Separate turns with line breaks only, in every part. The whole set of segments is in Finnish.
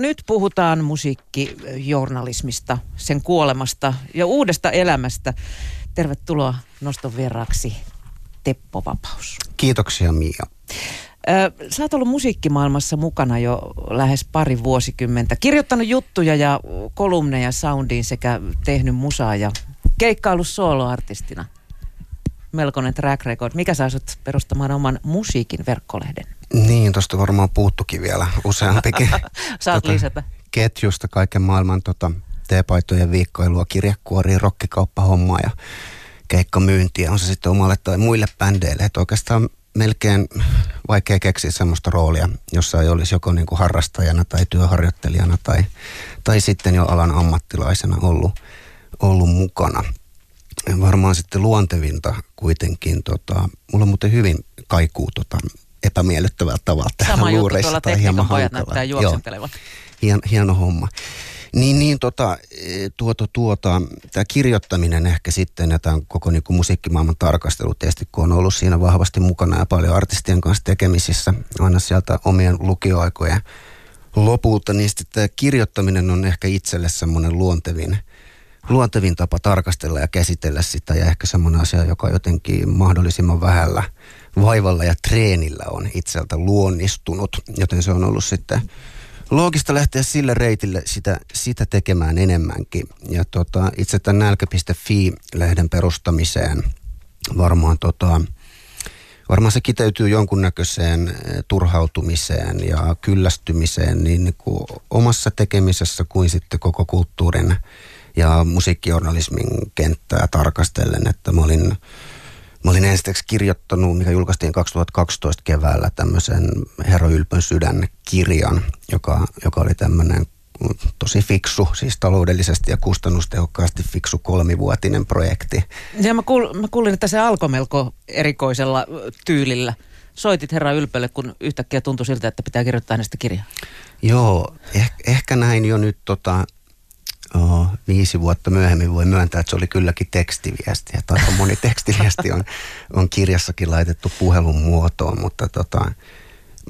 Nyt puhutaan musiikkijournalismista, sen kuolemasta ja uudesta elämästä. Tervetuloa noston verraksi Teppo Vapaus.
Kiitoksia Mia.
Sä oot ollut musiikkimaailmassa mukana jo lähes pari vuosikymmentä. Kirjoittanut juttuja ja kolumneja soundiin sekä tehnyt musaa ja keikkaillut soloartistina. Melkoinen track record. Mikä asut perustamaan oman musiikin verkkolehden?
Niin, tuosta varmaan puuttukin vielä useampikin.
Saat tota, lisätä.
Ketjusta kaiken maailman tota, teepaitojen viikkoilua, kirjekuoria, rokkikauppahommaa ja keikkamyyntiä. On se sitten omalle tai muille bändeille. Että oikeastaan melkein vaikea keksiä semmoista roolia, jossa ei olisi joko niin kuin harrastajana tai työharjoittelijana tai, tai sitten jo alan ammattilaisena ollut, ollut mukana. Varmaan sitten luontevinta kuitenkin, tota, mulla on muuten hyvin kaikuu tota, epämiellyttävällä tavalla
Sama juttu tuolla tekniikan pojat näyttää juoksentelevan.
Hieno, hieno homma. Niin, niin tota, tuota, tuota, tämä kirjoittaminen ehkä sitten ja tämän koko niin kuin musiikkimaailman tarkastelu tietysti, kun on ollut siinä vahvasti mukana ja paljon artistien kanssa tekemisissä aina sieltä omien lukioaikojen lopulta, niin sitten tämä kirjoittaminen on ehkä itselle semmoinen luontevin, luontevin tapa tarkastella ja käsitellä sitä ja ehkä semmoinen asia, joka jotenkin mahdollisimman vähällä vaivalla ja treenillä on itseltä luonnistunut, joten se on ollut sitten loogista lähteä sille reitille sitä, sitä tekemään enemmänkin. Ja tota, itse tämän nälkä.fi-lehden perustamiseen varmaan, tota, varmaan se kiteytyy jonkunnäköiseen eh, turhautumiseen ja kyllästymiseen niin, niin kuin omassa tekemisessä kuin sitten koko kulttuurin ja musiikkijournalismin kenttää tarkastellen, että mä olin Mä olin ensiksi kirjoittanut, mikä julkaistiin 2012 keväällä, tämmöisen Herro Ylpön sydän kirjan, joka, joka oli tämmöinen tosi fiksu, siis taloudellisesti ja kustannustehokkaasti fiksu kolmivuotinen projekti.
Ja mä, kuul, mä kuulin, että se alkoi melko erikoisella tyylillä. Soitit herra Ylpölle, kun yhtäkkiä tuntui siltä, että pitää kirjoittaa hänestä kirjaa.
Joo, eh, ehkä näin jo nyt tota, oh, viisi vuotta myöhemmin voi myöntää, että se oli kylläkin tekstiviesti. Että aika moni tekstiviesti on, on kirjassakin laitettu puhelun muotoon, mutta tota,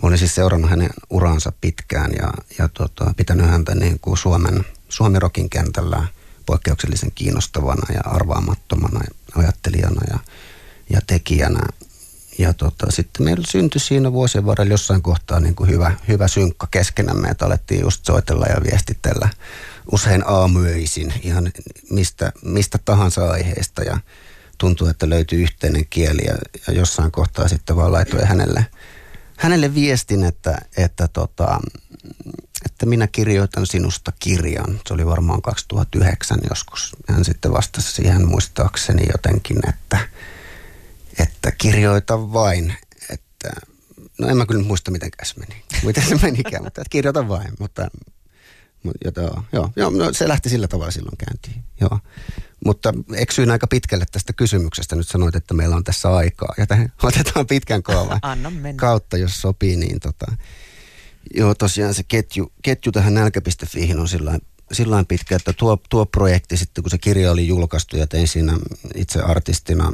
mä olin siis seurannut hänen uransa pitkään ja, ja tota, pitänyt häntä niin kuin Suomen, Suomi-rokin kentällä poikkeuksellisen kiinnostavana ja arvaamattomana ajattelijana ja, ja tekijänä. Ja tota, sitten meillä syntyi siinä vuosien varrella jossain kohtaa niin kuin hyvä, hyvä synkka keskenämme, että alettiin just soitella ja viestitellä usein aamuyöisin ihan mistä, mistä tahansa aiheesta ja tuntuu, että löytyy yhteinen kieli ja, ja jossain kohtaa sitten vaan laitoin hänelle, hänelle viestin, että, että, tota, että minä kirjoitan sinusta kirjan. Se oli varmaan 2009 joskus. Hän sitten vastasi siihen muistaakseni jotenkin, että, että kirjoita vain, että no en mä kyllä muista miten se meni, miten se menikään, mutta kirjoita vain, mutta Jota, joo, joo, no se lähti sillä tavalla silloin käyntiin. Joo. Mutta eksyin aika pitkälle tästä kysymyksestä. Nyt sanoit, että meillä on tässä aikaa. Ja tähän otetaan pitkän kaavan kautta, jos sopii. Niin tota, joo, tosiaan se ketju, ketju tähän nälkä.fiihin on sillä sillain pitkä, että tuo, tuo projekti sitten, kun se kirja oli julkaistu ja tein siinä itse artistina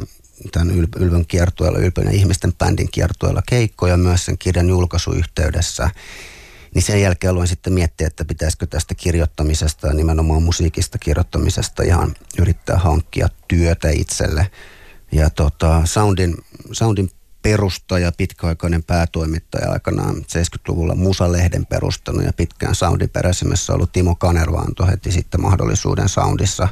tämän Ylvön kiertueella, Ylpön ja ihmisten bändin kiertueella keikkoja myös sen kirjan julkaisuyhteydessä – niin sen jälkeen aloin sitten miettiä, että pitäisikö tästä kirjoittamisesta ja nimenomaan musiikista kirjoittamisesta ihan yrittää hankkia työtä itselle. Ja tota, Soundin, Soundin perustaja, pitkäaikainen päätoimittaja aikanaan 70-luvulla Musalehden perustanut ja pitkään Soundin peräisimessä ollut Timo Kanerva antoi heti sitten mahdollisuuden Soundissa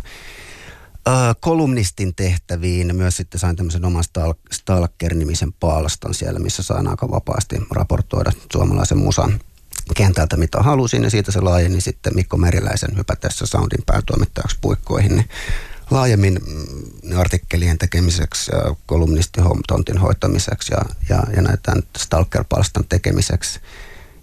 kolumnistin tehtäviin. Myös sitten sain tämmöisen oman Stalker-nimisen palstan siellä, missä sain aika vapaasti raportoida suomalaisen musan kentältä, mitä halusin, ja siitä se laajeni sitten Mikko Meriläisen hypätessä Soundin päätoimittajaksi puikkoihin, niin laajemmin mm, artikkelien tekemiseksi, kolumnistitontin hoitamiseksi ja, ja, ja näitä Stalker-palstan tekemiseksi.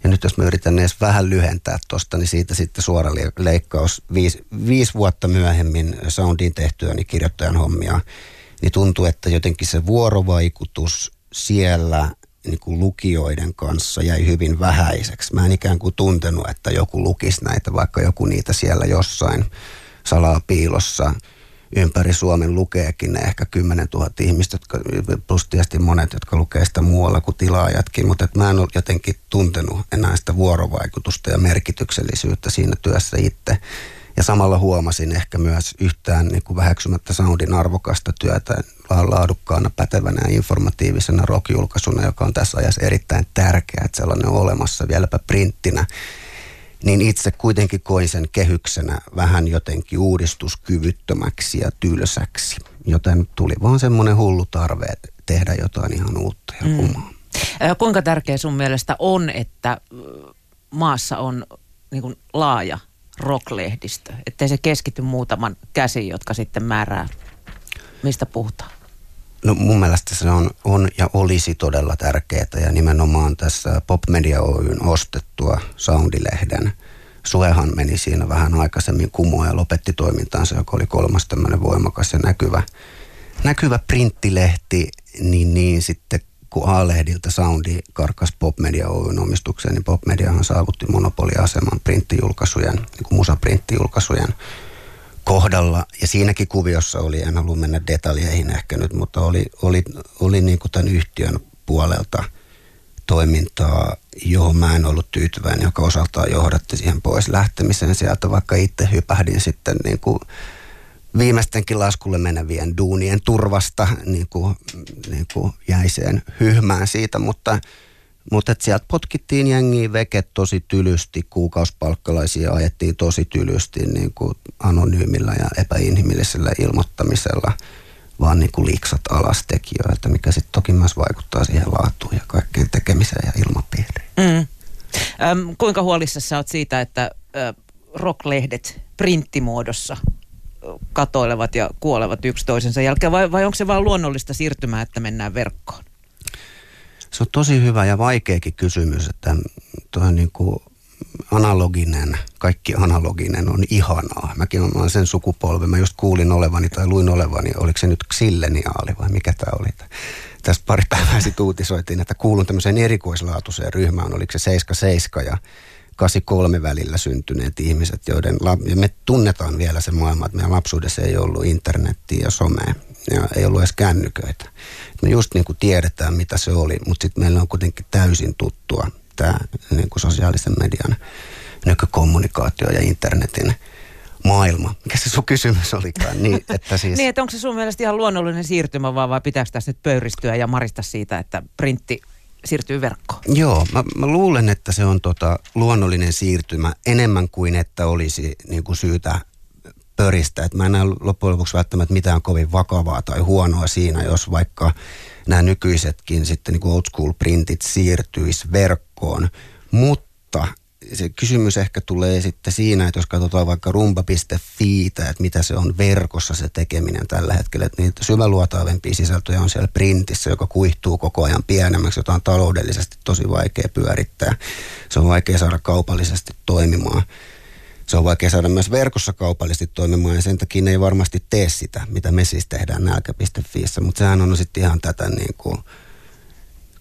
Ja nyt jos mä yritän edes vähän lyhentää tuosta, niin siitä sitten suora leikkaus viisi, viisi vuotta myöhemmin Soundin tehtyä niin kirjoittajan hommia, niin tuntuu, että jotenkin se vuorovaikutus siellä niin kuin lukijoiden kanssa jäi hyvin vähäiseksi. Mä en ikään kuin tuntenut, että joku lukisi näitä, vaikka joku niitä siellä jossain salaa piilossa ympäri Suomen lukeekin ne ehkä 10 000 ihmistä, jotka, plus tietysti monet, jotka lukee sitä muualla kuin tilaajatkin, mutta mä en ole jotenkin tuntenut enää sitä vuorovaikutusta ja merkityksellisyyttä siinä työssä itse. Ja samalla huomasin ehkä myös yhtään niin kuin väheksymättä soundin arvokasta työtä laadukkaana, pätevänä ja informatiivisena rockjulkaisuna, joka on tässä ajassa erittäin tärkeää, että sellainen on olemassa vieläpä printtinä niin itse kuitenkin koin sen kehyksenä vähän jotenkin uudistuskyvyttömäksi ja tylsäksi. Joten tuli vaan semmoinen hullu tarve tehdä jotain ihan uutta ja mm. kumaa.
Kuinka tärkeä sun mielestä on, että maassa on niin kuin laaja rocklehdistö, ettei se keskity muutaman käsiin, jotka sitten määrää, mistä puhutaan?
No mun mielestä se on, on ja olisi todella tärkeää ja nimenomaan tässä Pop Media Oyn ostettua Soundilehden. Suehan meni siinä vähän aikaisemmin kumoon ja lopetti toimintaansa, joka oli kolmas tämmöinen voimakas ja näkyvä, näkyvä printtilehti, niin, niin sitten kun A-lehdiltä Soundi karkas Pop Media Oyn omistukseen, niin Pop Mediahan saavutti monopoliaseman printtijulkaisujen, niin kuin musaprintijulkaisujen kohdalla. Ja siinäkin kuviossa oli, en halua mennä detaljeihin ehkä nyt, mutta oli, oli, oli niin kuin tämän yhtiön puolelta toimintaa, johon mä en ollut tyytyväinen, joka osaltaan johdatti siihen pois lähtemiseen sieltä, vaikka itse hypähdin sitten niin kuin viimeistenkin laskulle menevien duunien turvasta niin kuin, niin kuin jäiseen hyhmään siitä, mutta mutta sieltä potkittiin jengiä veket tosi tylysti, kuukausipalkkalaisia ajettiin tosi tylysti niin kuin anonyymillä ja epäinhimillisellä ilmoittamisella, vaan niin kuin liiksat alas tekijöiltä, mikä sitten toki myös vaikuttaa siihen laatuun ja kaikkeen tekemiseen ja ilmapiiriin. Mm.
Öm, kuinka huolissa sä oot siitä, että ö, rocklehdet printtimuodossa katoilevat ja kuolevat yksi toisensa jälkeen, vai, vai onko se vain luonnollista siirtymää, että mennään verkkoon?
Se on tosi hyvä ja vaikeakin kysymys, että tuo niin kuin analoginen, kaikki analoginen on ihanaa. Mäkin olen sen sukupolven, mä just kuulin olevani tai luin olevani, oliko se nyt xilleniaali vai mikä tämä oli. Tästä pari päivää sitten uutisoitiin, että kuulun tämmöiseen erikoislaatuiseen ryhmään, oliko se 77 ja 83 välillä syntyneet ihmiset, joiden ja me tunnetaan vielä se maailma, että meidän lapsuudessa ei ollut internettiä ja somea ja ei ollut edes kännyköitä. Me just niin kuin tiedetään, mitä se oli, mutta sitten meillä on kuitenkin täysin tuttua tämä niin kuin sosiaalisen median nykykommunikaatio ja internetin maailma. Mikä se sun kysymys olikaan? Niin,
että, siis... niin, että onko se sun mielestä ihan luonnollinen siirtymä vaan vai pitääkö tässä nyt pöyristyä ja marista siitä, että printti siirtyy verkkoon?
Joo, mä, mä luulen, että se on tota luonnollinen siirtymä enemmän kuin että olisi niin kuin syytä pöristä. Et mä en näe loppujen lopuksi välttämättä mitään kovin vakavaa tai huonoa siinä, jos vaikka nämä nykyisetkin sitten niin kuin old school printit siirtyisi verkkoon. Mutta se kysymys ehkä tulee sitten siinä, että jos katsotaan vaikka rumba.fi, että mitä se on verkossa se tekeminen tällä hetkellä, että niitä syväluotaavempia sisältöjä on siellä printissä, joka kuihtuu koko ajan pienemmäksi, jota on taloudellisesti tosi vaikea pyörittää. Se on vaikea saada kaupallisesti toimimaan se on vaikea saada myös verkossa kaupallisesti toimimaan ja sen takia ne ei varmasti tee sitä, mitä me siis tehdään nälkä.fiissä, mutta sehän on sitten ihan tätä niin kuin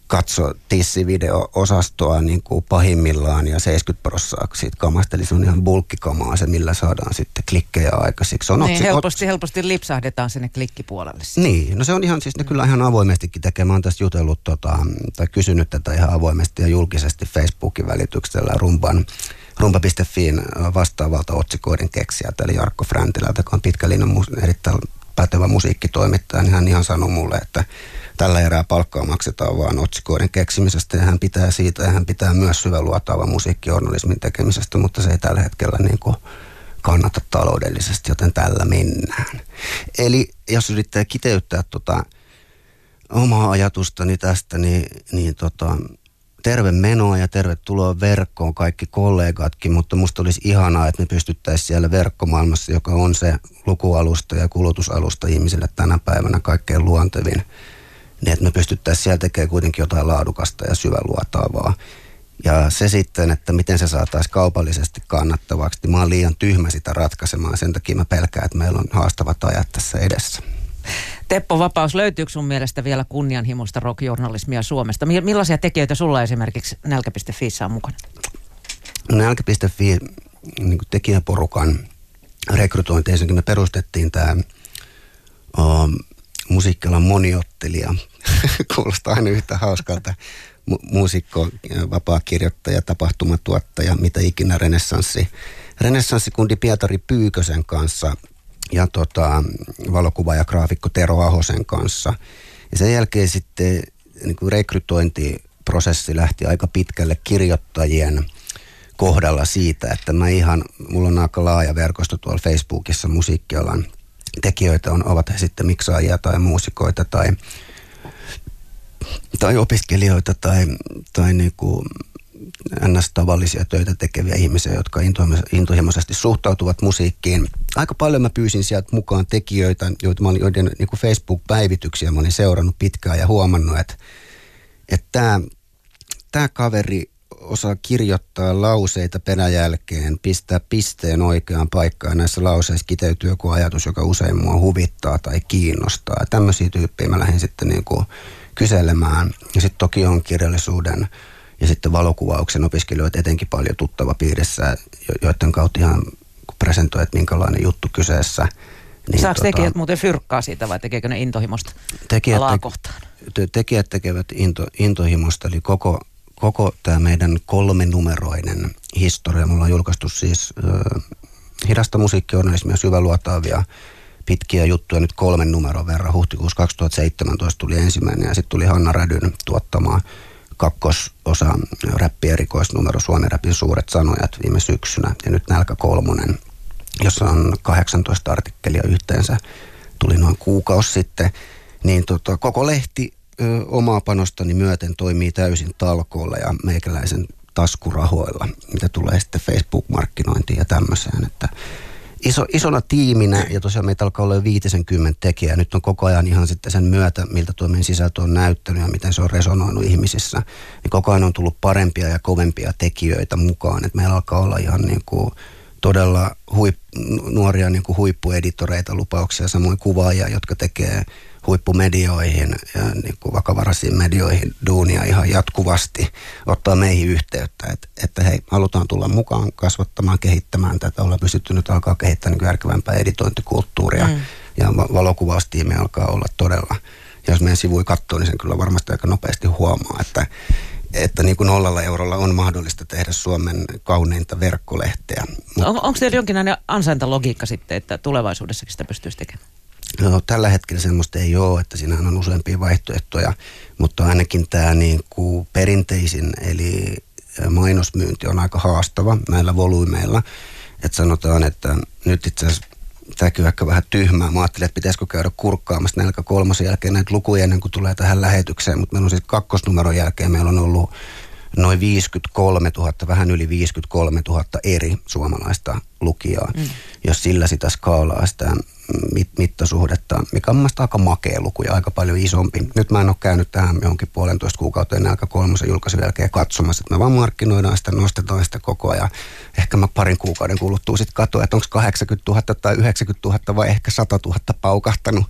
katso tissivideo-osastoa niin kuin pahimmillaan ja 70 prosenttia siitä kamasta, eli se on ihan bulkkikamaa se, millä saadaan sitten klikkejä aikaisiksi. On
niin, otsi, helposti, ot... helposti lipsahdetaan sinne klikkipuolelle.
Niin, no se on ihan siis ne kyllä ihan avoimestikin tekee. Mä oon tästä jutellut tota, tai kysynyt tätä ihan avoimesti ja julkisesti Facebookin välityksellä rumban rumpa.fiin vastaavalta otsikoiden keksijältä, eli Jarkko Fräntilältä, joka on pitkällinen erittäin pätevä musiikkitoimittaja, niin hän ihan sanoi mulle, että tällä erää palkkaa maksetaan vaan otsikoiden keksimisestä ja hän pitää siitä ja hän pitää myös syväluotaavan musiikkijournalismin tekemisestä, mutta se ei tällä hetkellä niin kuin kannata taloudellisesti, joten tällä mennään. Eli jos yrittää kiteyttää tota omaa ajatustani tästä, niin, niin tota, terve menoa ja tervetuloa verkkoon kaikki kollegatkin, mutta musta olisi ihanaa, että me pystyttäisiin siellä verkkomaailmassa, joka on se lukualusta ja kulutusalusta ihmisille tänä päivänä kaikkein luontevin, niin että me pystyttäisiin siellä tekemään kuitenkin jotain laadukasta ja syväluotaavaa. Ja se sitten, että miten se saataisiin kaupallisesti kannattavaksi, niin mä oon liian tyhmä sitä ratkaisemaan. Sen takia mä pelkään, että meillä on haastavat ajat tässä edessä.
Teppo Vapaus, löytyykö sun mielestä vielä kunnianhimoista rockjournalismia Suomesta? Millaisia tekijöitä sulla esimerkiksi nälkä.fi on mukana?
Nälkä.fi niin tekijäporukan rekrytointi. Ensinnäkin me perustettiin tämä uh, musiikkialan moniottelija. Kuulostaa aina yhtä hauskalta. Mu- muusikko, vapaakirjoittaja, tapahtumatuottaja, mitä ikinä renessanssi. Renessanssikundi Pietari Pyykösen kanssa ja tota, valokuvaaja graafikko Tero Ahosen kanssa. Ja sen jälkeen sitten niin kuin rekrytointiprosessi lähti aika pitkälle kirjoittajien kohdalla siitä, että mä ihan, mulla on aika laaja verkosto tuolla Facebookissa musiikkialan tekijöitä on, ovat he sitten miksaajia tai muusikoita tai, tai opiskelijoita tai, tai niin kuin ns. tavallisia töitä tekeviä ihmisiä, jotka intohimoisesti suhtautuvat musiikkiin. Aika paljon mä pyysin sieltä mukaan tekijöitä, joita mä olin, joiden niin kuin Facebook-päivityksiä mä olin seurannut pitkään ja huomannut, että, että tämä, tämä kaveri osaa kirjoittaa lauseita peräjälkeen, pistää pisteen oikeaan paikkaan. Näissä lauseissa kiteytyy joku ajatus, joka usein mua huvittaa tai kiinnostaa. Tämmöisiä tyyppejä mä lähdin sitten niin kuin kyselemään. Ja sitten toki on kirjallisuuden ja sitten valokuvauksen opiskelijoita etenkin paljon tuttava piirissä, joiden kautta ihan presentoi, että minkälainen juttu kyseessä.
Niin Saako tota, tekijät muuten fyrkkaa siitä vai tekeekö ne intohimosta tekijät, alaa kohtaan?
Te, tekijät tekevät into, intohimosta, eli koko koko tämä meidän kolmenumeroinen historia. Mulla on julkaistu siis äh, hidasta musiikkijournalismia syväluotaavia pitkiä juttuja nyt kolmen numeron verran. Huhtikuussa 2017 tuli ensimmäinen ja sitten tuli Hanna Rädyn tuottama kakkososa räppierikoisnumero Suomen räpin suuret sanojat viime syksynä ja nyt Nälkä kolmonen, jossa on 18 artikkelia yhteensä, tuli noin kuukausi sitten. Niin tota, koko lehti ö, omaa panostani myöten toimii täysin talkoolla ja meikäläisen taskurahoilla, mitä tulee sitten Facebook-markkinointiin ja tämmöiseen, että iso, isona tiiminä, ja tosiaan meitä alkaa olla jo 50 tekijää, nyt on koko ajan ihan sitten sen myötä, miltä tuo meidän sisältö on näyttänyt ja miten se on resonoinut ihmisissä, niin koko ajan on tullut parempia ja kovempia tekijöitä mukaan, että meillä alkaa olla ihan niin kuin todella huip, nuoria niin kuin huippueditoreita, lupauksia, samoin kuvaajia, jotka tekee huippumedioihin ja niin kuin vakavaraisiin medioihin duunia ihan jatkuvasti, ottaa meihin yhteyttä, että, että hei, halutaan tulla mukaan kasvattamaan, kehittämään tätä, ollaan pystytty nyt alkaa kehittää niin järkevämpää editointikulttuuria mm. ja valokuvaustiimi alkaa olla todella, ja jos meidän sivui katsoo, niin sen kyllä varmasti aika nopeasti huomaa, että että niin kuin nollalla eurolla on mahdollista tehdä Suomen kauneinta verkkolehteä.
On, onko teillä jonkinlainen ansaintalogiikka sitten, että tulevaisuudessakin sitä pystyisi tekemään?
No, tällä hetkellä semmoista ei ole, että siinä on useampia vaihtoehtoja, mutta ainakin tämä niin kuin perinteisin, eli mainosmyynti on aika haastava näillä volyymeilla. Että sanotaan, että nyt itse asiassa tämäkin ehkä vähän tyhmää. Mä ajattelin, että pitäisikö käydä kurkkaamassa nälkä kolmosen jälkeen näitä lukuja ennen kuin tulee tähän lähetykseen, mutta meillä on siis kakkosnumeron jälkeen meillä on ollut noin 53 000, vähän yli 53 000 eri suomalaista lukijaa. Mm. Jos sillä sitä skaalaa sitä mit, mittasuhdetta, mikä on mielestäni aika makea luku ja aika paljon isompi. Nyt mä en ole käynyt tähän johonkin puolentoista kuukauteen aika kolmosen julkaisun jälkeen katsomassa, että me vaan markkinoidaan sitä, nostetaan sitä koko ajan. Ehkä mä parin kuukauden kuluttua sitten katsoa, että onko 80 000 tai 90 000 vai ehkä 100 000 paukahtanut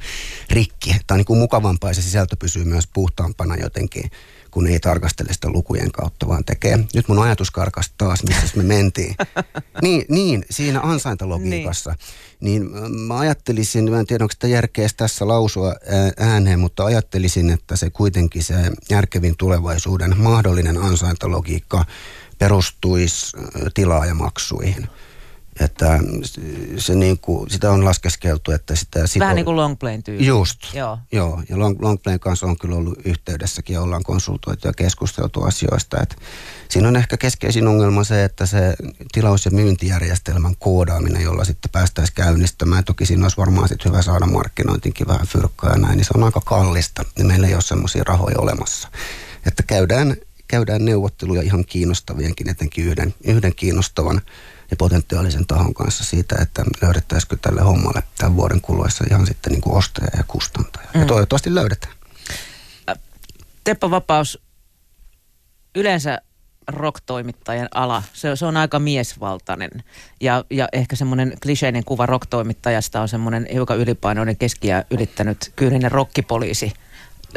rikki. Tämä on niin kuin mukavampaa ja se sisältö pysyy myös puhtaampana jotenkin kun ei tarkastele sitä lukujen kautta, vaan tekee. Nyt mun ajatus karkas taas, missä me mentiin. niin, niin, siinä ansaintalogiikassa. Niin. niin mä ajattelisin, mä en tiedä onko sitä järkeä tässä lausua ääneen, mutta ajattelisin, että se kuitenkin se järkevin tulevaisuuden mahdollinen ansaintalogiikka perustuisi tilaajamaksuihin. Että se niin kuin, sitä on laskeskeltu, että sitä...
Vähän niin kuin longplayn tyyli.
Just, joo. joo. Ja long, longplayn kanssa on kyllä ollut yhteydessäkin ja ollaan konsultoitu ja keskusteltu asioista. Että siinä on ehkä keskeisin ongelma se, että se tilaus- ja myyntijärjestelmän koodaaminen, jolla sitten päästäisiin käynnistämään. Toki siinä olisi varmaan sitten hyvä saada markkinointinkin vähän fyrkkaa ja näin, niin se on aika kallista. Niin meillä ei ole semmoisia rahoja olemassa. Että käydään, käydään neuvotteluja ihan kiinnostavienkin, etenkin yhden, yhden kiinnostavan ja potentiaalisen tahon kanssa siitä, että löydettäisikö tälle hommalle tämän vuoden kuluessa ihan sitten niin kuin ostaja ja kustantaja. Mm. Ja toivottavasti löydetään.
Teppo Vapaus, yleensä rocktoimittajan ala, se, se on aika miesvaltainen. Ja, ja ehkä semmoinen kliseinen kuva rocktoimittajasta on semmoinen hiukan ylipainoinen keskiä ylittänyt kyyninen rokkipoliisi.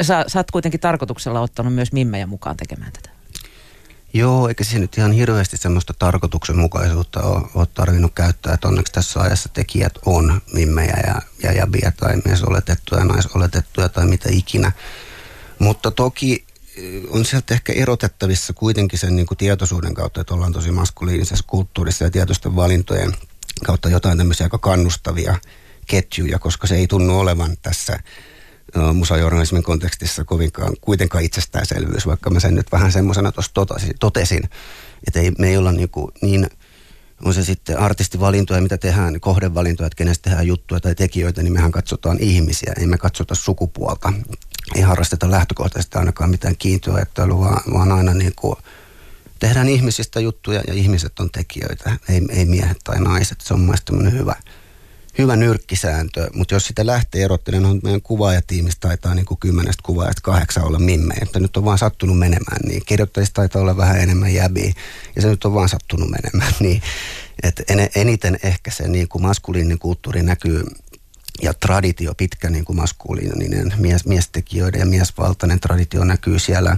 Sä, sä oot kuitenkin tarkoituksella ottanut myös mimmejä mukaan tekemään tätä.
Joo, eikä se nyt ihan hirveästi semmoista tarkoituksenmukaisuutta ole, ole tarvinnut käyttää. Että onneksi tässä ajassa tekijät on mimmejä ja, ja jabia tai miesoletettuja, naisoletettuja tai mitä ikinä. Mutta toki on sieltä ehkä erotettavissa kuitenkin sen niin kuin tietoisuuden kautta, että ollaan tosi maskuliinisessa kulttuurissa ja tietoisten valintojen kautta jotain tämmöisiä aika kannustavia ketjuja, koska se ei tunnu olevan tässä musajournalismin kontekstissa kovinkaan kuitenkaan itsestäänselvyys, vaikka mä sen nyt vähän semmoisena tuossa totesin, että ei, me ei olla niin, kuin niin on se sitten artistivalintoja, mitä tehdään, kohdevalintoja, että kenestä tehdään juttuja tai tekijöitä, niin mehän katsotaan ihmisiä, ei me katsota sukupuolta. Ei harrasteta lähtökohtaisesti ainakaan mitään kiintoajattelua, vaan, vaan aina niin kuin tehdään ihmisistä juttuja ja ihmiset on tekijöitä, ei, ei miehet tai naiset. Se on mielestäni hyvä, hyvä nyrkkisääntö, mutta jos sitä lähtee erottelemaan, niin meidän kuvaajatiimistä taitaa niin kuin kymmenestä kuvaajasta kahdeksan olla mimmejä, että nyt on vaan sattunut menemään, niin kirjoittajista taitaa olla vähän enemmän jäbiä, ja se nyt on vaan sattunut menemään, niin että eniten ehkä se niin kuin maskuliininen kulttuuri näkyy ja traditio, pitkä niin kuin maskuliininen mies, miestekijöiden ja miesvaltainen traditio näkyy siellä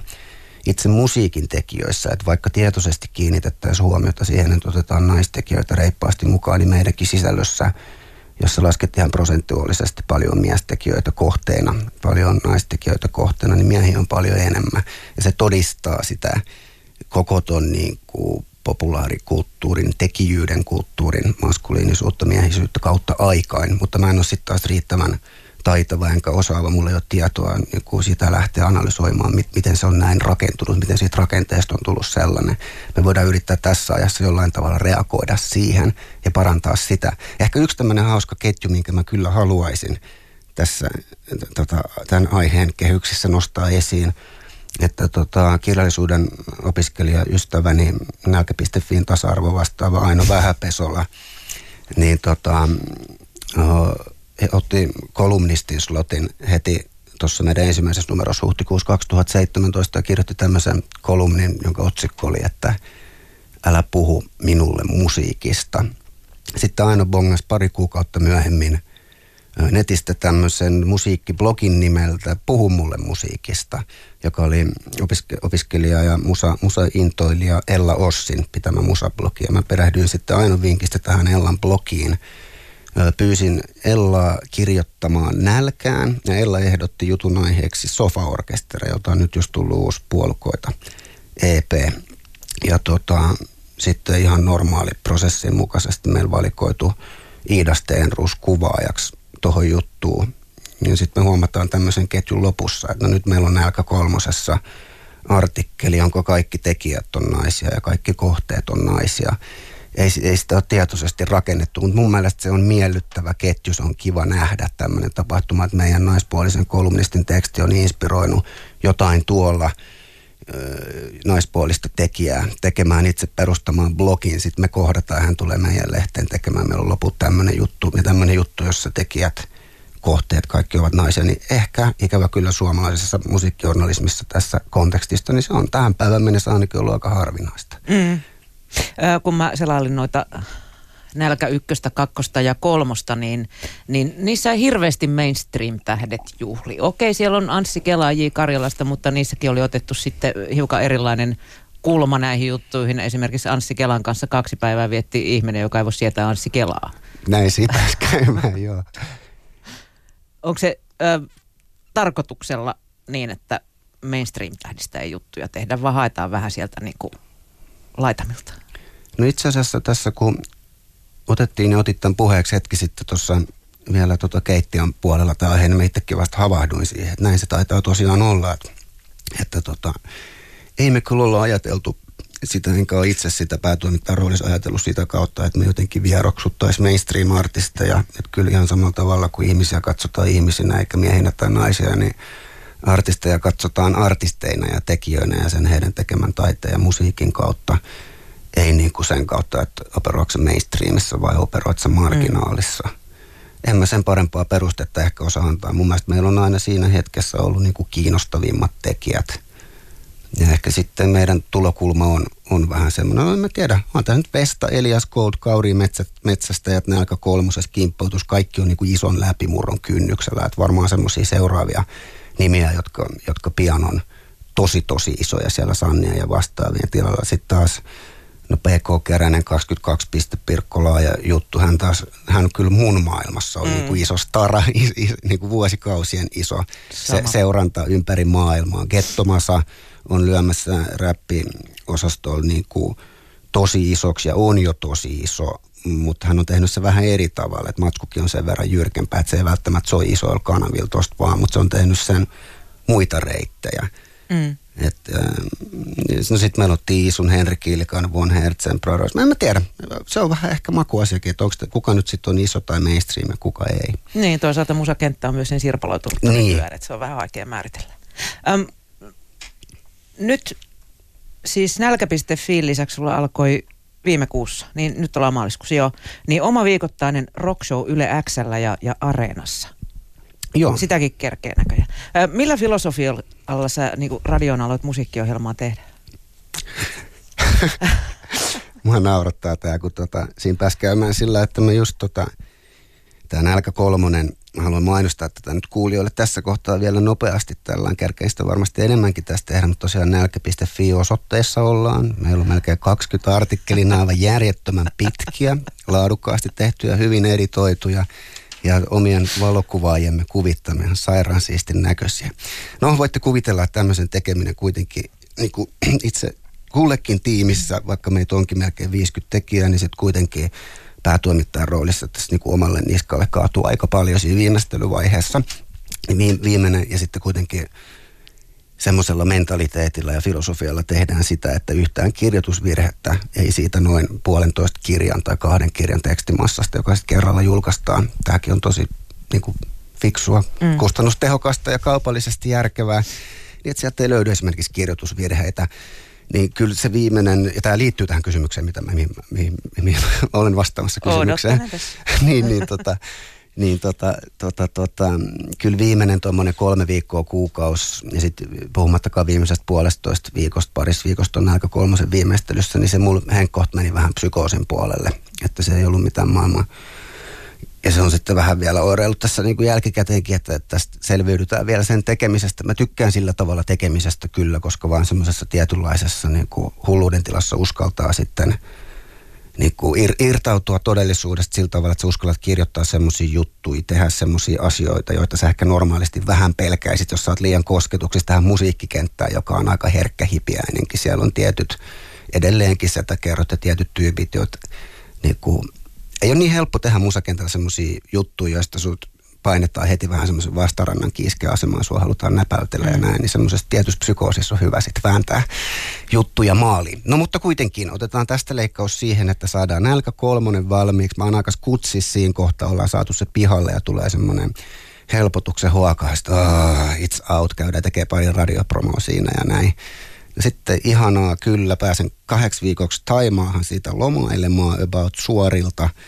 itse musiikin tekijöissä, että vaikka tietoisesti kiinnitettäisiin huomiota siihen, että otetaan naistekijöitä reippaasti mukaan, niin meidänkin sisällössä – jossa laskettiin prosentuaalisesti paljon miestekijöitä kohteena, paljon naistekijöitä kohteena, niin miehiä on paljon enemmän. Ja se todistaa sitä koko ton niin kuin populaarikulttuurin, tekijyyden kulttuurin maskuliinisuutta, miehisyyttä kautta aikain, mutta mä en ole sitten taas riittävän taitava enkä osaava, mulla ei ole tietoa niin kuin sitä lähteä analysoimaan, miten se on näin rakentunut, miten siitä rakenteesta on tullut sellainen. Me voidaan yrittää tässä ajassa jollain tavalla reagoida siihen ja parantaa sitä. Ehkä yksi tämmöinen hauska ketju, minkä mä kyllä haluaisin tässä tota, tämän aiheen kehyksissä nostaa esiin, että tota, kirjallisuuden opiskelija ystäväni nälkä.fiin tasa-arvo vastaava Aino Vähäpesola, niin tota, otti kolumnistin slotin heti tuossa meidän ensimmäisessä numerossa huhtikuussa 2017 ja kirjoitti tämmöisen kolumnin, jonka otsikko oli, että älä puhu minulle musiikista. Sitten Aino bongas pari kuukautta myöhemmin netistä tämmöisen musiikkiblogin nimeltä Puhu mulle musiikista, joka oli opiske- opiskelija ja musa, musa-intoilija Ella Ossin pitämä musablogi. Ja mä perehdyin sitten Aino vinkistä tähän Ellan blogiin – pyysin Ellaa kirjoittamaan nälkään ja Ella ehdotti jutun aiheeksi Sofa-orkesteri, jota on nyt just tullut uusi puolukoita EP. Ja tota, sitten ihan normaali prosessin mukaisesti meillä valikoitu Iida Steenruus kuvaajaksi tuohon juttuun. Ja sitten me huomataan tämmöisen ketjun lopussa, että no nyt meillä on nälkä kolmosessa artikkeli, onko kaikki tekijät on naisia ja kaikki kohteet on naisia ei, ei sitä ole tietoisesti rakennettu, mutta mun mielestä se on miellyttävä ketju, se on kiva nähdä tämmöinen tapahtuma, että meidän naispuolisen kolumnistin teksti on inspiroinut jotain tuolla naispuolista tekijää tekemään itse perustamaan blogin. Sitten me kohdataan, hän tulee meidän lehteen tekemään. Meillä on loput tämmöinen juttu, tämmöinen juttu, jossa tekijät, kohteet, kaikki ovat naisia, niin ehkä ikävä kyllä suomalaisessa musiikkijournalismissa tässä kontekstista, niin se on tähän päivän mennessä ainakin ollut aika harvinaista. Mm
kun mä selailin noita nälkä ykköstä, kakkosta ja kolmosta, niin, niin niissä ei hirveästi mainstream-tähdet juhli. Okei, siellä on Anssi Kela J. Karjalasta, mutta niissäkin oli otettu sitten hiukan erilainen kulma näihin juttuihin. Esimerkiksi Anssi Kelan kanssa kaksi päivää vietti ihminen, joka ei voi sietää Anssi Kelaa.
Näin siitä käymään, joo.
Onko se ö, tarkoituksella niin, että mainstream-tähdistä ei juttuja tehdä, vaan haetaan vähän sieltä niin kuin laitamilta?
No itse asiassa tässä kun otettiin, niin otit tämän puheeksi hetki sitten tuossa vielä tuota keittiön puolella tämä aihe, niin mä itsekin vasta havahduin siihen, että näin se taitaa tosiaan olla, että, että tota, ei me kyllä olla ajateltu sitä, enkä ole itse sitä päätoimittajan roolissa ajatellut sitä kautta, että me jotenkin vieroksuttaisiin mainstream-artisteja, että kyllä ihan samalla tavalla kuin ihmisiä katsotaan ihmisinä eikä miehinä tai naisia, niin artisteja katsotaan artisteina ja tekijöinä ja sen heidän tekemän taiteen ja musiikin kautta – ei niin kuin sen kautta, että operoitko mainstreamissa vai operoitko marginaalissa. Mm. En mä sen parempaa perustetta ehkä osaa antaa. Mun mielestä meillä on aina siinä hetkessä ollut niin kuin kiinnostavimmat tekijät. Ja ehkä sitten meidän tulokulma on, on vähän semmoinen, no en mä tiedä, on tämä nyt Vesta, Elias Gold, Kauri Metsät, Metsästäjät, ne aika kolmosessa kimppoutus, kaikki on niin kuin ison läpimurron kynnyksellä. Että varmaan semmoisia seuraavia nimiä, jotka, jotka pian on tosi tosi isoja siellä Sannia ja vastaavien tilalla. Sitten taas No PK Keränen 22 piste Laaja juttu. Hän taas, hän kyllä mun maailmassa on mm. niin kuin iso stara, is, is, niin kuin vuosikausien iso se, seuranta ympäri maailmaa. Gettomasa on lyömässä räppiosastolla niin kuin tosi isoksi ja on jo tosi iso, mutta hän on tehnyt se vähän eri tavalla. Että matskukin on sen verran jyrkempää, että se ei välttämättä soi isoilla kanavilla tosta vaan, mutta se on tehnyt sen muita reittejä. Mm. Et, äh, no sitten meillä on Tiisun, Henri Kiilikan, Von Hertzen, Brothers. Mä en mä tiedä, se on vähän ehkä makuasiakin, että onko kuka nyt sitten on iso tai mainstream ja kuka ei.
Niin, toisaalta musakenttä on myös niin sirpaloitunut niin. että se on vähän vaikea määritellä. Öm, nyt siis nälkä.fi lisäksi sulla alkoi viime kuussa, niin nyt ollaan maaliskuussa, joo, niin oma viikoittainen rockshow Yle Xllä ja, ja Areenassa. Joo. Sitäkin kerkee näköjään. Millä filosofialla sä niin radioon aloit musiikkiohjelmaa tehdä?
Mua naurattaa tämä, kun tota, siinä pääsi käymään sillä, että mä just tota, tämä nälkä kolmonen, mä haluan mainostaa tätä nyt kuulijoille tässä kohtaa vielä nopeasti. Tällä kärkeistä varmasti enemmänkin tästä tehdä, mutta tosiaan nälkä.fi osoitteessa ollaan. Meillä on melkein 20 artikkelina aivan järjettömän pitkiä, laadukkaasti tehtyjä, hyvin editoituja ja omien valokuvaajiemme kuvittaminen ihan sairaan siistin näköisiä. No voitte kuvitella, että tämmöisen tekeminen kuitenkin niin kuin itse kullekin tiimissä, vaikka meitä onkin melkein 50 tekijää, niin sitten kuitenkin päätuomittajan roolissa tässä niin kuin omalle niskalle kaatuu aika paljon siinä viimeistelyvaiheessa. Viimeinen ja sitten kuitenkin semmoisella mentaliteetilla ja filosofialla tehdään sitä, että yhtään kirjoitusvirhettä ei siitä noin puolentoista kirjan tai kahden kirjan tekstimassasta, joka sitten kerralla julkaistaan. Tämäkin on tosi niin kuin, fiksua, mm. kustannustehokasta ja kaupallisesti järkevää, niin että sieltä ei löydy esimerkiksi kirjoitusvirheitä. Niin kyllä se viimeinen, ja tämä liittyy tähän kysymykseen, mitä mä, mihin, mihin, mihin olen vastaamassa kysymykseen. niin, niin tota, niin tota, tota, tota, kyllä viimeinen tuommoinen kolme viikkoa kuukaus ja sitten puhumattakaan viimeisestä puolestoista viikosta, parissa viikosta on aika kolmosen viimeistelyssä, niin se mulla henkkoht meni vähän psykoosin puolelle, että se ei ollut mitään maailmaa. Ja se on sitten vähän vielä oireillut tässä niin kuin jälkikäteenkin, että tästä selviydytään vielä sen tekemisestä. Mä tykkään sillä tavalla tekemisestä kyllä, koska vaan semmoisessa tietynlaisessa niin kuin hulluuden tilassa uskaltaa sitten – niin kuin ir, irtautua todellisuudesta sillä tavalla, että sä uskallat kirjoittaa semmoisia juttuja, tehdä semmoisia asioita, joita sä ehkä normaalisti vähän pelkäisit, jos sä oot liian kosketuksissa tähän musiikkikenttään, joka on aika herkkä hipiäinenkin. Siellä on tietyt, edelleenkin sieltä kerrot, tietyt tyypit, joita niin kuin, ei ole niin helppo tehdä musakentällä semmoisia juttuja, joista sut painetaan heti vähän semmoisen vastarannan kiiskeasemaan, sua halutaan näpäytellä mm. ja näin, niin semmoisessa tietyssä psykoosissa on hyvä sitten vääntää juttuja maaliin. No mutta kuitenkin otetaan tästä leikkaus siihen, että saadaan nälkä kolmonen valmiiksi. Mä oon aika kutsis siinä kohtaa, ollaan saatu se pihalle ja tulee semmoinen helpotuksen huokaista, oh, it's out, käydään tekee pari radiopromoa siinä ja näin. Ja sitten ihanaa, kyllä, pääsen kahdeksi viikoksi Taimaahan siitä lomailemaan about suorilta –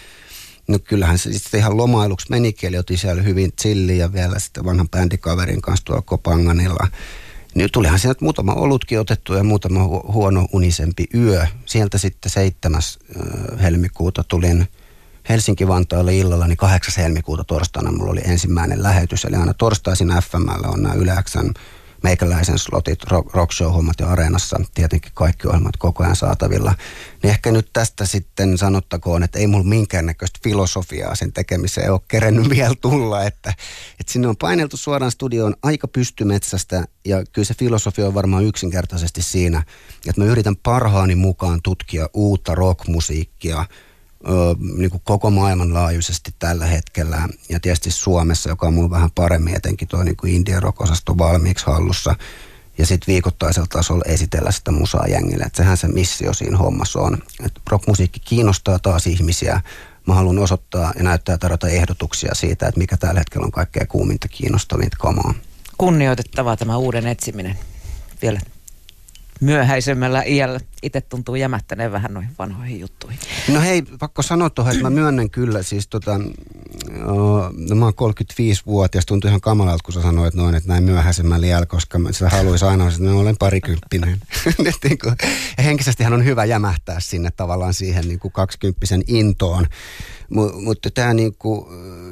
No kyllähän se sitten ihan lomailuksi menikin, eli otin siellä hyvin chilli ja vielä sitten vanhan bändikaverin kanssa tuolla Kopanganilla. Niin tulihan sieltä muutama olutkin otettu ja muutama hu- huono unisempi yö. Sieltä sitten 7. helmikuuta tulin Helsinki-Vantaalle illalla, niin 8. helmikuuta torstaina mulla oli ensimmäinen lähetys. Eli aina torstaisin FMllä on nämä yleäksän meikäläisen slotit, rock, show-hommat ja areenassa tietenkin kaikki ohjelmat koko ajan saatavilla. Niin ehkä nyt tästä sitten sanottakoon, että ei mulla minkäännäköistä filosofiaa sen tekemiseen ole kerennyt vielä tulla, että, että sinne on paineltu suoraan studioon aika pystymetsästä ja kyllä se filosofia on varmaan yksinkertaisesti siinä, että mä yritän parhaani mukaan tutkia uutta rockmusiikkia, niin kuin koko maailmanlaajuisesti tällä hetkellä ja tietysti Suomessa, joka on mulla vähän paremmin etenkin tuo niin Indian rock-osasto valmiiksi hallussa ja sitten viikoittaisella tasolla esitellä sitä musaa jengille. Että sehän se missio siinä hommassa on. Että rockmusiikki kiinnostaa taas ihmisiä. Mä haluan osoittaa ja näyttää tarjota ehdotuksia siitä, että mikä tällä hetkellä on kaikkein kuuminta kiinnostavinta kamaa.
Kunnioitettavaa tämä uuden etsiminen vielä myöhäisemmällä iällä itse tuntuu jämättäneen vähän noihin vanhoihin juttuihin.
No hei, pakko sanoa tuohon, että mä myönnän kyllä, siis tota, no mä oon 35-vuotias, tuntuu ihan kamalalta, kun sä sanoit noin, että näin myöhäisemmällä iällä, koska mä sitä haluaisin aina, että mä olen parikymppinen. Niin ja henkisesti hän on hyvä jämähtää sinne tavallaan siihen niin kuin kaksikymppisen intoon. Mutta tämä niin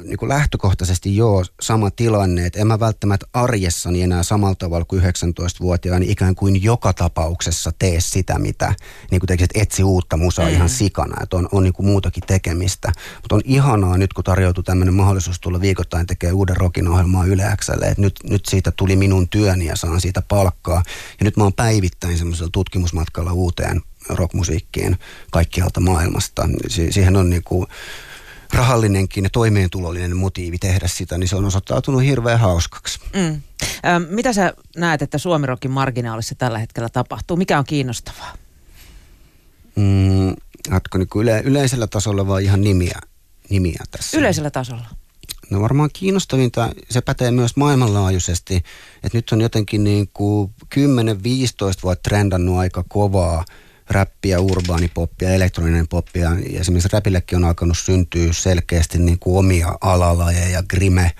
niin kuin lähtökohtaisesti joo sama tilanne, että en mä välttämättä arjessani enää samalla tavalla kuin 19-vuotiaani ikään kuin joka tapauksessa tee sitä, mitä niin kuin tekisit, etsi uutta musaa mm. ihan sikana, että on, on niin kuin muutakin tekemistä. Mutta on ihanaa nyt, kun tarjoutuu tämmöinen mahdollisuus tulla viikoittain tekemään uuden rokin ohjelmaa Yle Xlle, että nyt, nyt siitä tuli minun työni ja saan siitä palkkaa. Ja nyt mä oon päivittäin semmoisella tutkimusmatkalla uuteen rockmusiikkiin kaikkialta maailmasta. Si- siihen on niin kuin rahallinenkin ja toimeentulollinen motiivi tehdä sitä, niin se on osoittautunut hirveän hauskaksi. Mm.
Ö, mitä sä näet, että Suomirokin marginaalissa tällä hetkellä tapahtuu? Mikä on kiinnostavaa?
Mm, niin yle, yleisellä tasolla vai ihan nimiä, nimiä tässä?
Yleisellä tasolla.
No varmaan kiinnostavinta, se pätee myös maailmanlaajuisesti, että nyt on jotenkin niin kuin 10-15 vuotta trendannut aika kovaa – räppiä, urbaanipoppia, elektroninen poppia. Esimerkiksi räpillekin on alkanut syntyä selkeästi niin kuin omia alalajeja, grime,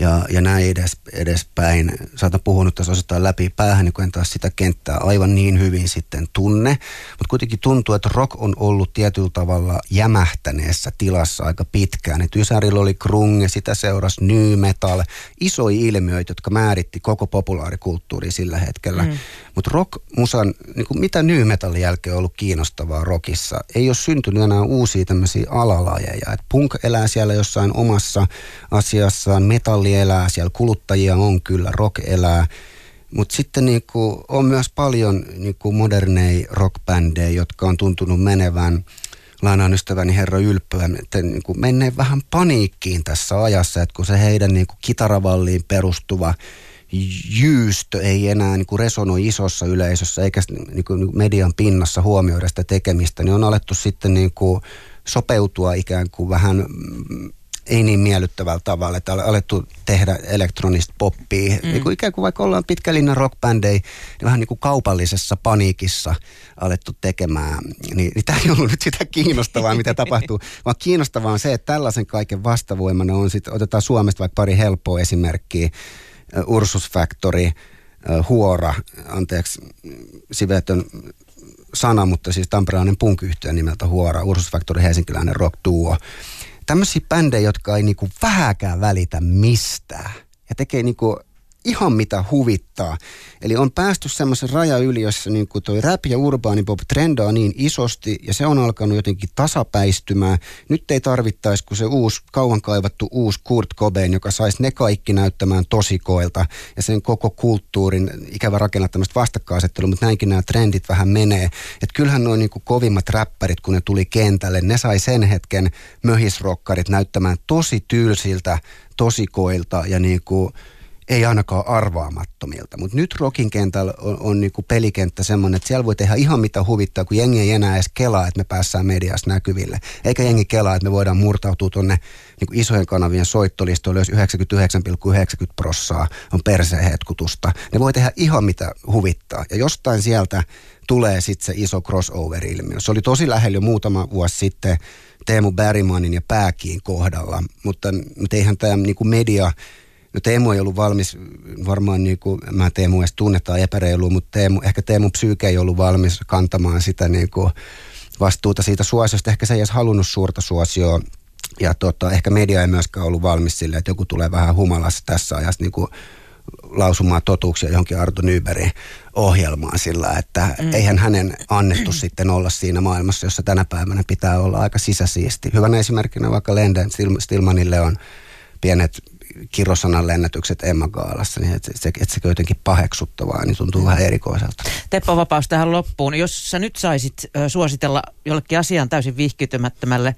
ja, ja näin edes, edespäin. Saatan puhunut tässä osittain läpi päähän, niin kun en taas sitä kenttää aivan niin hyvin sitten tunne. Mutta kuitenkin tuntuu, että rock on ollut tietyllä tavalla jämähtäneessä tilassa aika pitkään. Et Ysärillä oli grunge, sitä seurasi new metal, isoja ilmiöitä, jotka määritti koko populaarikulttuuri sillä hetkellä. Mm. Mutta rock-musan, niin kuin mitä new jälkeen on ollut kiinnostavaa rockissa, ei ole syntynyt enää uusia tämmöisiä alalajeja. Et punk elää siellä jossain omassa asiassaan, metalli elää, siellä kuluttajia on kyllä, rock elää. Mutta sitten niinku on myös paljon niinku moderneja rockbändejä, jotka on tuntunut menevän lainaan ystäväni herra Ylppöä, että niin kuin menee vähän paniikkiin tässä ajassa, että kun se heidän niin kuin kitaravalliin perustuva jyystö ei enää niin kuin resonoi isossa yleisössä eikä niin kuin median pinnassa huomioida sitä tekemistä, niin on alettu sitten niin kuin sopeutua ikään kuin vähän mm, ei niin miellyttävällä tavalla, että on alettu tehdä elektronista poppia. Mm. Niin kuin ikään kuin vaikka ollaan pitkälinnan rockbändei, niin vähän niin kuin kaupallisessa paniikissa alettu tekemään. Niin, niin tämä ei ollut nyt sitä kiinnostavaa, mitä tapahtuu, vaan kiinnostavaa on se, että tällaisen kaiken vastavoimana on sitten, otetaan Suomesta vaikka pari helppoa esimerkkiä, Ursus Factory, Huora, anteeksi, sivetön sana, mutta siis tamperelainen punk nimeltä Huora, Ursus Factory, helsinkiläinen rock duo. Tämmöisiä bändejä, jotka ei niinku vähäkään välitä mistään ja tekee niinku ihan mitä huvittaa. Eli on päästy semmoisen raja yli, jossa niin kuin toi rap ja urbaani pop trendaa niin isosti ja se on alkanut jotenkin tasapäistymään. Nyt ei tarvittaisi kuin se uusi, kauan kaivattu uusi Kurt Cobain, joka saisi ne kaikki näyttämään tosikoilta ja sen koko kulttuurin ikävä rakennaa tämmöistä vastakkainasettelua, mutta näinkin nämä trendit vähän menee. Että kyllähän noin niin kovimmat räppärit, kun ne tuli kentälle, ne sai sen hetken möhisrokkarit näyttämään tosi tylsiltä tosikoilta ja niin kuin ei ainakaan arvaamattomilta. Mutta nyt rockin kentällä on, on niinku pelikenttä semmoinen, että siellä voi tehdä ihan mitä huvittaa, kun jengi ei enää edes kelaa, että me päässään mediassa näkyville. Eikä jengi kelaa, että me voidaan murtautua tuonne niinku isojen kanavien soittolistoille, jos 99,90 prossaa on persehetkutusta. Ne voi tehdä ihan mitä huvittaa. Ja jostain sieltä tulee sitten se iso crossover-ilmiö. Se oli tosi lähellä jo muutama vuosi sitten Teemu Bergmanin ja Pääkiin kohdalla, mutta, mutta eihän tämä niinku media No Teemu ei ollut valmis, varmaan niin kuin, mä Teemu edes tunnetaan epäreiluun, mutta Teemu, ehkä Teemu psyyke ei ollut valmis kantamaan sitä niin kuin vastuuta siitä suosiosta. Ehkä se ei edes halunnut suurta suosioa. Ja tota, ehkä media ei myöskään ollut valmis sille, että joku tulee vähän humalassa tässä ajassa niin kuin lausumaan totuuksia johonkin Arto Nyberin ohjelmaan sillä, että mm. eihän hänen annettu sitten olla siinä maailmassa, jossa tänä päivänä pitää olla aika sisäsiisti. Hyvänä esimerkkinä vaikka Lenden Stilmanille on pienet kirosanan lennätykset Emma Gaalassa, niin että se, että se jotenkin paheksuttavaa, niin tuntuu vähän erikoiselta.
Teppo Vapaus tähän loppuun. Jos sä nyt saisit suositella jollekin asian täysin vihkytymättömälle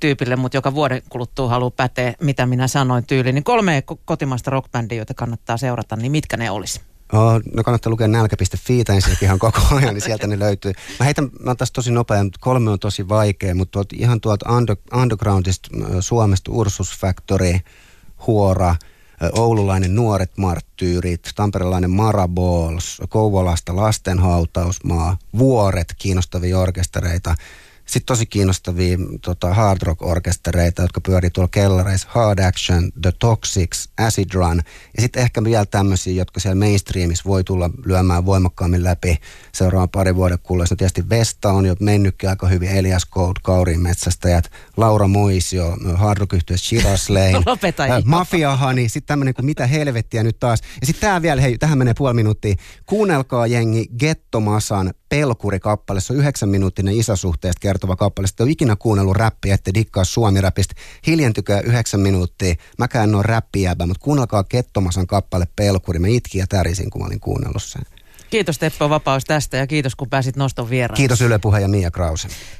tyypille, mutta joka vuoden kuluttua haluaa päteä, mitä minä sanoin tyyliin, niin kolme kotimaista rockbändiä, joita kannattaa seurata, niin mitkä ne olisi?
Oh, no kannattaa lukea nälkä.fi ensinnäkin ihan koko ajan, niin sieltä ne löytyy. Mä heitän, mä oon tässä tosi nopea, mutta kolme on tosi vaikea, mutta tuot, ihan tuolta under, undergroundista Suomesta Ursus Factory – Huora, oululainen Nuoret marttyyrit, tamperelainen Maraballs, Kouvolasta lastenhautausmaa, Vuoret, kiinnostavia orkestereita. Sitten tosi kiinnostavia tota, hard rock orkestereita, jotka pyörii tuolla kellareissa. Hard Action, The Toxics, Acid Run. Ja sitten ehkä vielä tämmöisiä, jotka siellä mainstreamissa voi tulla lyömään voimakkaammin läpi seuraavan parin vuoden kuluessa. No tietysti Vesta on jo mennytkin aika hyvin. Elias Gold, Kauriin metsästäjät, Laura Moisio, hard rock yhtiössä Shiraz Lane,
Lopeta
äh,
jo.
Mafia Honey, sitten tämmöinen kuin mitä helvettiä nyt taas. Ja sitten tää vielä, hei, tähän menee puoli minuuttia. Kuunnelkaa jengi Gettomasan Pelkuri-kappale. Se on yhdeksän minuuttinen isäsuhteesta kertova kappale. Sitten on ikinä kuunnellut räppiä, ette dikkaa suomi-räpistä. Hiljentykää yhdeksän minuuttia. Mäkään en ole räppijääbä, mutta kuunnelkaa Kettomasan kappale Pelkuri. Mä itkin ja tärisin, kun mä olin kuunnellut sen.
Kiitos Teppo Vapaus tästä ja kiitos kun pääsit noston vieraan.
Kiitos Yle Puhe ja Mia Krause.